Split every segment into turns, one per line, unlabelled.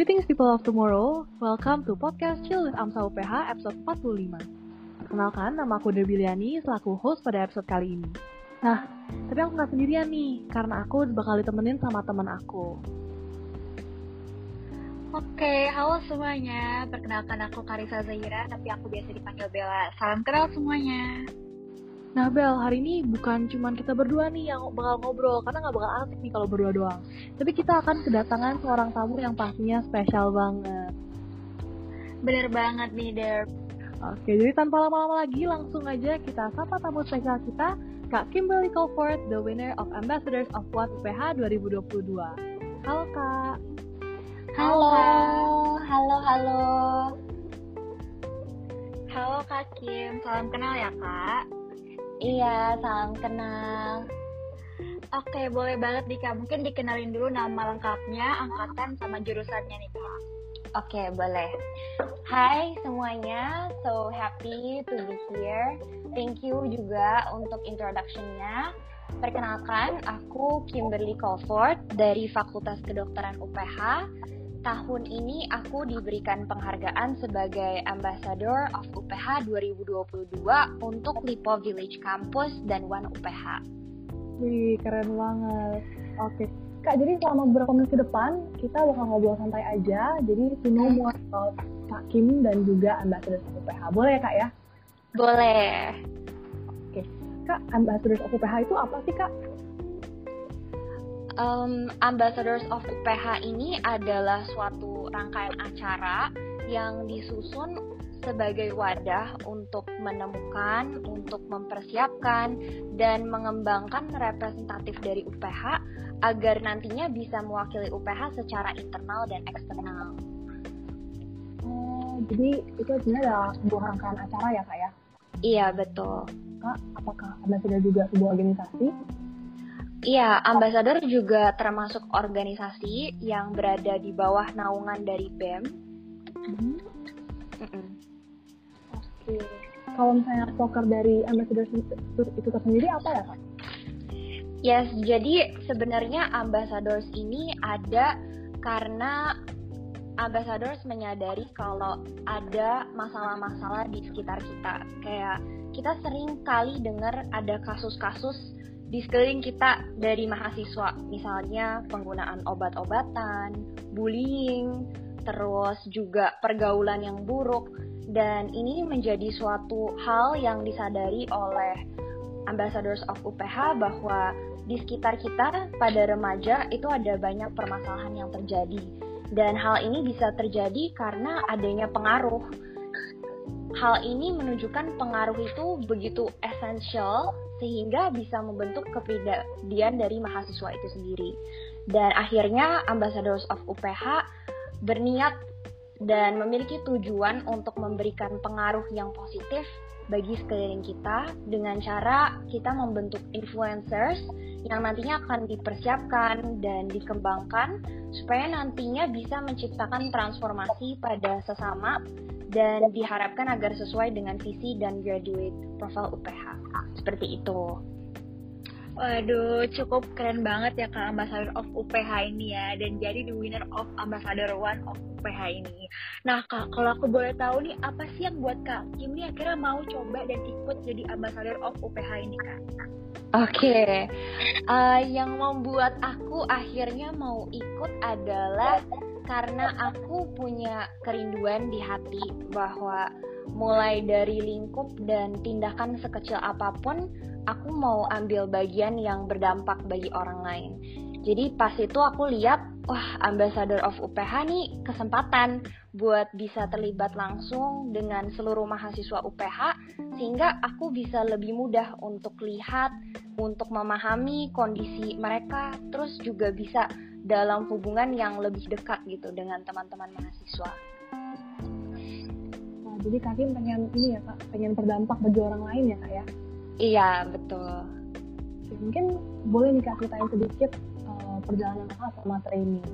Greetings people of tomorrow, welcome to podcast Chill with Amsa UPH episode 45. Kenalkan, nama aku Debiliani selaku host pada episode kali ini. Nah, tapi aku nggak sendirian nih, karena aku bakal ditemenin sama teman aku.
Oke, halo semuanya. Perkenalkan aku Karisa Zaira, tapi aku biasa dipanggil Bella. Salam kenal semuanya.
Nah Bel, hari ini bukan cuma kita berdua nih yang bakal ngobrol, karena nggak bakal asik nih kalau berdua doang. Tapi kita akan kedatangan seorang tamu yang pastinya spesial banget.
Bener banget nih, Der.
Oke, jadi tanpa lama-lama lagi, langsung aja kita sapa tamu spesial kita, Kak Kimberly Colford, the winner of Ambassadors of What UPH 2022. Halo Kak.
Halo, halo, halo. Halo Kak Kim, salam kenal ya Kak.
Iya, salam kenal.
Oke, boleh banget nih Kak. Mungkin dikenalin dulu nama lengkapnya, angkatan, sama jurusannya nih Kak.
Oke, boleh. Hai semuanya, so happy to be here. Thank you juga untuk introduction-nya. Perkenalkan, aku Kimberly Colford dari Fakultas Kedokteran UPH tahun ini aku diberikan penghargaan sebagai Ambassador of UPH 2022 untuk Lipo Village Campus dan One UPH.
Wih, keren banget. Oke, Kak, jadi selama beberapa menit ke depan, kita bakal ngobrol santai aja. Jadi, semua mau about Kak Kim dan juga Ambassador of UPH. Boleh ya, Kak, ya?
Boleh.
Oke. Kak, Ambassador of UPH itu apa sih, Kak?
Um, Ambassadors of UPH ini adalah suatu rangkaian acara yang disusun sebagai wadah untuk menemukan, untuk mempersiapkan, dan mengembangkan representatif dari UPH agar nantinya bisa mewakili UPH secara internal dan eksternal.
Oh, jadi itu sebenarnya adalah sebuah rangkaian acara ya kak ya?
Iya betul.
Kak, apakah Ambassador juga sebuah organisasi?
Iya, ambasador juga termasuk organisasi yang berada di bawah naungan dari BEM.
Mm-hmm. Mm-hmm. Oke. Kalau misalnya poker dari ambasador itu sendiri apa ya kak?
Yes, jadi sebenarnya ambassadors ini ada karena ambassadors menyadari kalau ada masalah-masalah di sekitar kita. Kayak kita sering kali dengar ada kasus-kasus di sekeliling kita dari mahasiswa, misalnya penggunaan obat-obatan, bullying, terus juga pergaulan yang buruk, dan ini menjadi suatu hal yang disadari oleh Ambassadors of UPH bahwa di sekitar kita pada remaja itu ada banyak permasalahan yang terjadi. Dan hal ini bisa terjadi karena adanya pengaruh. Hal ini menunjukkan pengaruh itu begitu esensial sehingga bisa membentuk kepribadian dari mahasiswa itu sendiri. Dan akhirnya Ambassadors of UPH berniat dan memiliki tujuan untuk memberikan pengaruh yang positif bagi sekeliling kita dengan cara kita membentuk influencers yang nantinya akan dipersiapkan dan dikembangkan supaya nantinya bisa menciptakan transformasi pada sesama dan diharapkan agar sesuai dengan visi dan graduate profile UPH. Seperti itu.
Waduh, cukup keren banget ya Kak Ambassador of UPH ini ya dan jadi the winner of Ambassador One of UPH ini. Nah Kak, kalau aku boleh tahu nih apa sih yang buat Kak Kim nih akhirnya mau coba dan ikut jadi Ambassador of UPH ini Kak?
Oke, okay. uh, yang membuat aku akhirnya mau ikut adalah karena aku punya kerinduan di hati bahwa mulai dari lingkup dan tindakan sekecil apa pun, aku mau ambil bagian yang berdampak bagi orang lain. Jadi pas itu aku lihat, wah Ambassador of UPH nih kesempatan buat bisa terlibat langsung dengan seluruh mahasiswa UPH sehingga aku bisa lebih mudah untuk lihat, untuk memahami kondisi mereka, terus juga bisa dalam hubungan yang lebih dekat gitu dengan teman-teman mahasiswa.
Jadi Kak Kim pengen ini ya Kak, pengen berdampak bagi orang lain ya Kak ya?
Iya, betul.
Oke, mungkin boleh nih Kak ceritain sedikit uh, perjalanan Kakak sama training.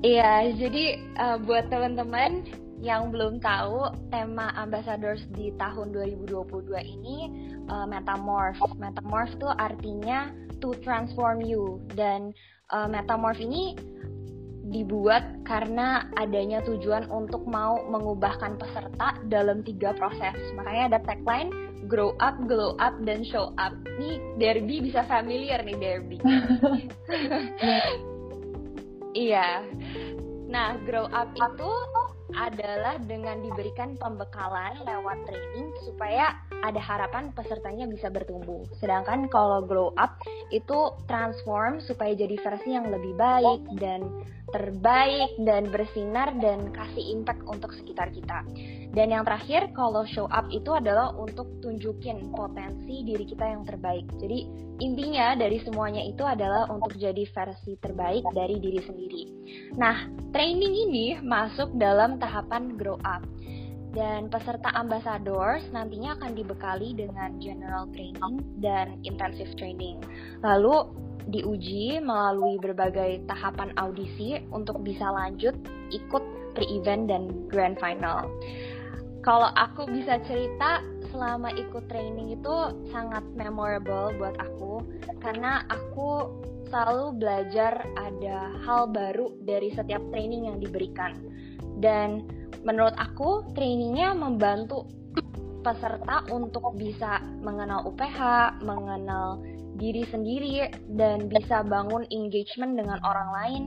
Iya, jadi uh, buat teman-teman yang belum tahu tema ambassadors di tahun 2022 ini uh, metamorph. Metamorph tuh artinya to transform you dan uh, metamorph ini dibuat karena adanya tujuan untuk mau mengubahkan peserta dalam tiga proses. Makanya ada tagline grow up, glow up, dan show up. Nih Derby bisa familiar nih Derby. iya. Nah, grow up itu adalah dengan diberikan pembekalan lewat training supaya ada harapan pesertanya bisa bertumbuh. Sedangkan kalau glow up itu transform supaya jadi versi yang lebih baik dan terbaik dan bersinar dan kasih impact untuk sekitar kita. Dan yang terakhir, kalau show up itu adalah untuk tunjukin potensi diri kita yang terbaik. Jadi intinya dari semuanya itu adalah untuk jadi versi terbaik dari diri sendiri. Nah, training ini masuk dalam tahapan grow up. Dan peserta ambassadors nantinya akan dibekali dengan general training dan intensive training. Lalu diuji melalui berbagai tahapan audisi untuk bisa lanjut ikut pre-event dan grand final. Kalau aku bisa cerita selama ikut training itu sangat memorable buat aku karena aku selalu belajar ada hal baru dari setiap training yang diberikan. Dan menurut aku trainingnya membantu peserta untuk bisa mengenal UPH, mengenal diri sendiri, dan bisa bangun engagement dengan orang lain,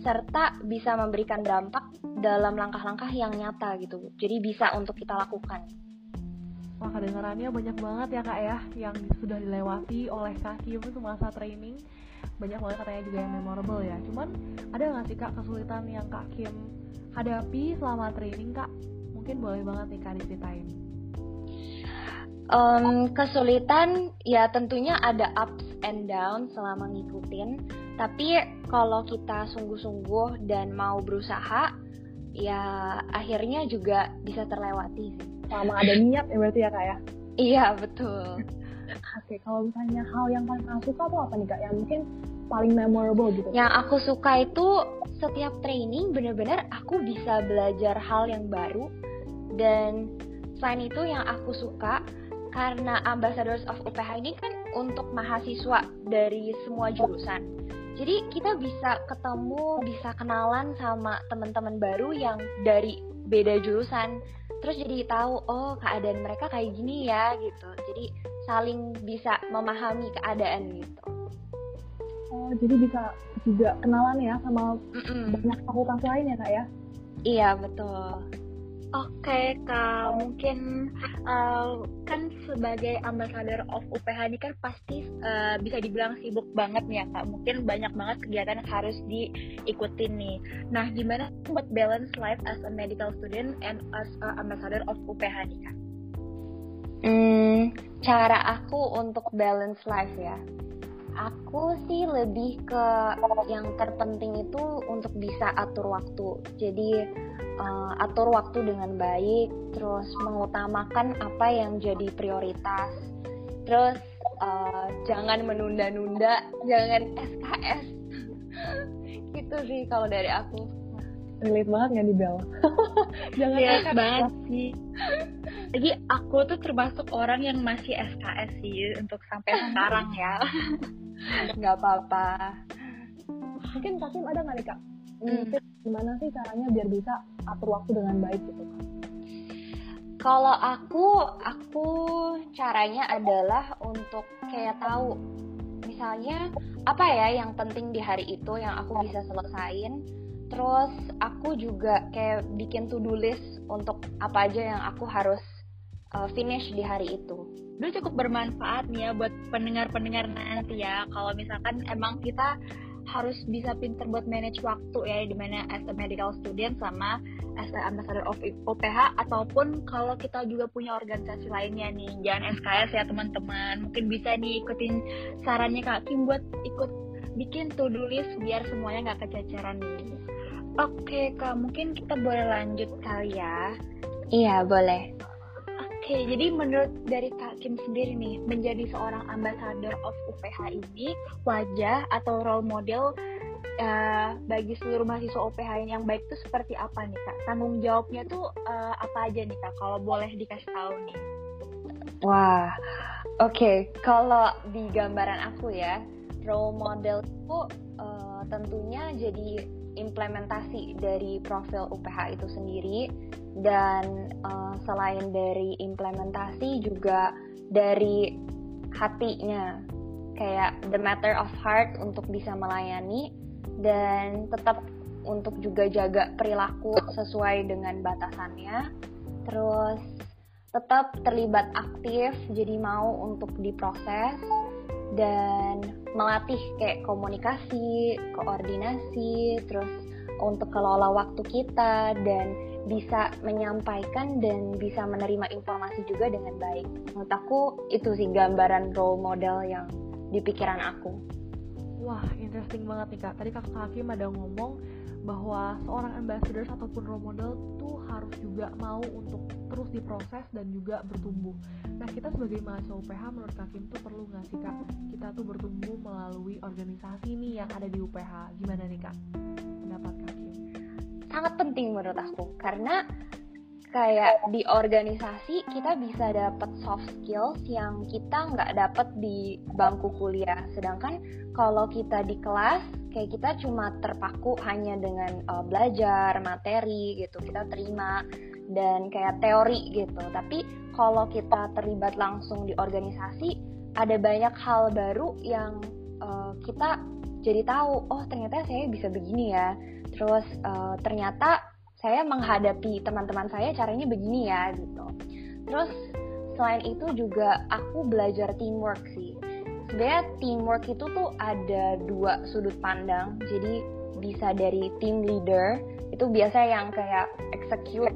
serta bisa memberikan dampak dalam langkah-langkah yang nyata gitu. Jadi bisa untuk kita lakukan.
Wah kedengarannya banyak banget ya kak ya yang sudah dilewati oleh Kak Kim masa training banyak banget katanya juga yang memorable ya cuman ada nggak sih kak kesulitan yang Kak Kim hadapi selama training kak mungkin boleh banget nih kak diceritain
um, kesulitan ya tentunya ada ups and down selama ngikutin. Tapi kalau kita sungguh-sungguh dan mau berusaha ya akhirnya juga bisa terlewati sih.
Selama ada niat ya berarti ya kak ya?
Iya betul.
Oke kalau misalnya hal yang paling kamu suka tuh apa nih kak? Yang mungkin paling memorable gitu?
Yang aku suka itu setiap training bener-bener aku bisa belajar hal yang baru. Dan selain itu yang aku suka karena Ambassadors of UPH ini kan untuk mahasiswa dari semua jurusan. Jadi kita bisa ketemu, bisa kenalan sama teman-teman baru yang dari beda jurusan. Terus jadi tahu oh keadaan mereka kayak gini ya gitu. Jadi saling bisa memahami keadaan gitu.
Oh jadi bisa juga kenalan ya sama mm -mm. banyak fakultas lain ya kak ya?
Iya betul
Oke kak, mungkin uh, kan sebagai ambassador of UPH ini kan pasti uh, bisa dibilang sibuk banget nih ya kak. Mungkin banyak banget kegiatan yang harus diikutin nih. Nah, gimana buat balance life as a medical student and as a ambassador of UPH nih kak?
Hmm, cara aku untuk balance life ya. Aku sih lebih ke yang terpenting itu untuk bisa atur waktu. Jadi uh, atur waktu dengan baik, terus mengutamakan apa yang jadi prioritas, terus uh, jangan menunda-nunda, jangan SKS, gitu sih kalau dari aku.
Relate banget nggak di Bel?
jangan ya, banget sih. Jadi aku tuh termasuk orang yang masih SKS sih untuk sampai sekarang ya.
Nggak apa-apa.
Mungkin Kasim ada nggak nih kak? Hmm. Gimana sih caranya biar bisa atur waktu dengan baik gitu
kalau aku aku caranya adalah untuk kayak tahu misalnya apa ya yang penting di hari itu yang aku bisa selesain terus aku juga kayak bikin to do list untuk apa aja yang aku harus uh, finish di hari itu.
Itu cukup bermanfaat nih ya buat pendengar-pendengar nanti ya. Kalau misalkan emang kita harus bisa pinter buat manage waktu ya di mana as a medical student sama as a ambassador of OPH ataupun kalau kita juga punya organisasi lainnya nih jangan SKS ya teman-teman. Mungkin bisa nih ikutin sarannya Kak Kim buat ikut bikin to do list biar semuanya nggak kececeran nih. Oke Kak mungkin kita boleh lanjut kali ya?
Iya boleh
Oke, jadi menurut dari Kak Kim sendiri nih, menjadi seorang ambassador of UPH ini wajah atau role model uh, bagi seluruh mahasiswa UPH yang baik itu seperti apa nih Kak? Tanggung jawabnya tuh uh, apa aja nih Kak? Kalau boleh dikasih tahu nih.
Wah, oke. Okay. Kalau di gambaran aku ya, role model itu uh, tentunya jadi implementasi dari profil UPH itu sendiri dan uh, selain dari implementasi juga dari hatinya. Kayak the matter of heart untuk bisa melayani dan tetap untuk juga jaga perilaku sesuai dengan batasannya. Terus tetap terlibat aktif jadi mau untuk diproses dan melatih kayak komunikasi, koordinasi, terus untuk kelola waktu kita dan bisa menyampaikan dan bisa menerima informasi juga dengan baik. Menurut aku itu sih gambaran role model yang di pikiran aku.
Wah, interesting banget nih kak. Tadi kakak Hakim ada ngomong bahwa seorang ambassador ataupun role model tuh harus juga mau untuk terus diproses dan juga bertumbuh. Nah kita sebagai mahasiswa UPH menurut Kak Kim tuh perlu nggak sih Kak kita tuh bertumbuh melalui organisasi nih yang ada di UPH. Gimana nih Kak? Pendapat Kak Kim?
Sangat penting menurut aku karena kayak di organisasi kita bisa dapat soft skills yang kita nggak dapat di bangku kuliah. Sedangkan kalau kita di kelas kayak kita cuma terpaku hanya dengan uh, belajar materi gitu, kita terima dan kayak teori gitu. Tapi kalau kita terlibat langsung di organisasi, ada banyak hal baru yang uh, kita jadi tahu. Oh ternyata saya bisa begini ya. Terus uh, ternyata saya menghadapi teman-teman saya caranya begini ya gitu. Terus selain itu juga aku belajar teamwork sih. Sebenarnya teamwork itu tuh ada dua sudut pandang. Jadi bisa dari team leader itu biasa yang kayak execute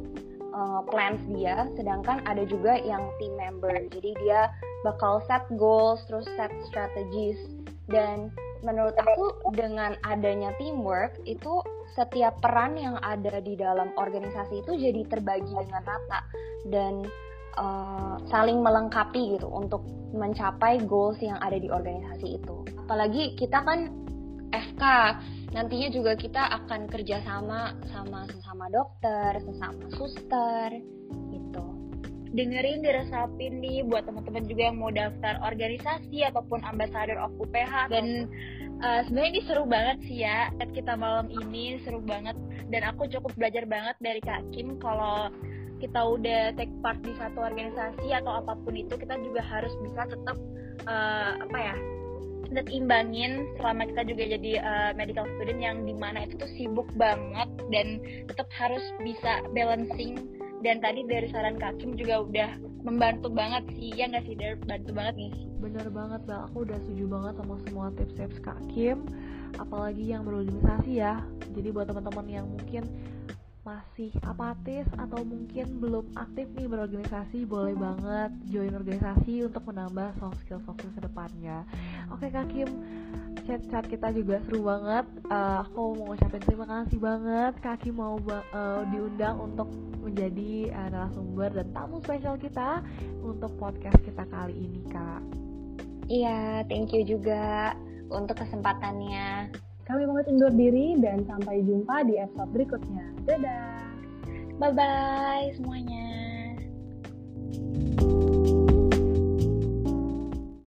uh, plans dia, sedangkan ada juga yang team member. Jadi dia bakal set goals, terus set strategies dan menurut aku dengan adanya teamwork itu setiap peran yang ada di dalam organisasi itu jadi terbagi dengan rata dan uh, saling melengkapi gitu untuk mencapai goals yang ada di organisasi itu. Apalagi kita kan FK, nantinya juga kita akan kerjasama sama sesama dokter, sesama suster.
Dengerin, diresapin nih buat teman-teman juga yang mau daftar organisasi ataupun ambassador of UPH dan uh, sebenarnya ini seru banget sih ya kita malam ini seru banget. Dan aku cukup belajar banget dari Kak Kim kalau kita udah take part di satu organisasi atau apa pun itu kita juga harus bisa tetap uh, apa ya tetap imbangin selama kita juga jadi uh, medical student yang di mana itu tuh sibuk banget dan tetap harus bisa balancing dan tadi dari saran Kak Kim juga udah membantu banget sih ya nggak sih? Dari bantu banget nih.
Bener banget Bel aku udah setuju banget sama semua tips-tips Kak Kim. Apalagi yang berorganisasi ya. Jadi buat teman-teman yang mungkin masih apatis atau mungkin belum aktif nih berorganisasi boleh banget join organisasi untuk menambah soft skill soft skill ke depannya oke Kak Kim chat-chat kita juga seru banget uh, aku mau ngucapin terima kasih banget Kak Kim mau uh, diundang untuk menjadi uh, narasumber dan tamu spesial kita untuk podcast kita kali ini Kak
iya thank you juga untuk kesempatannya
kami pamit undur diri dan sampai jumpa di episode berikutnya. Dadah.
Bye bye semuanya.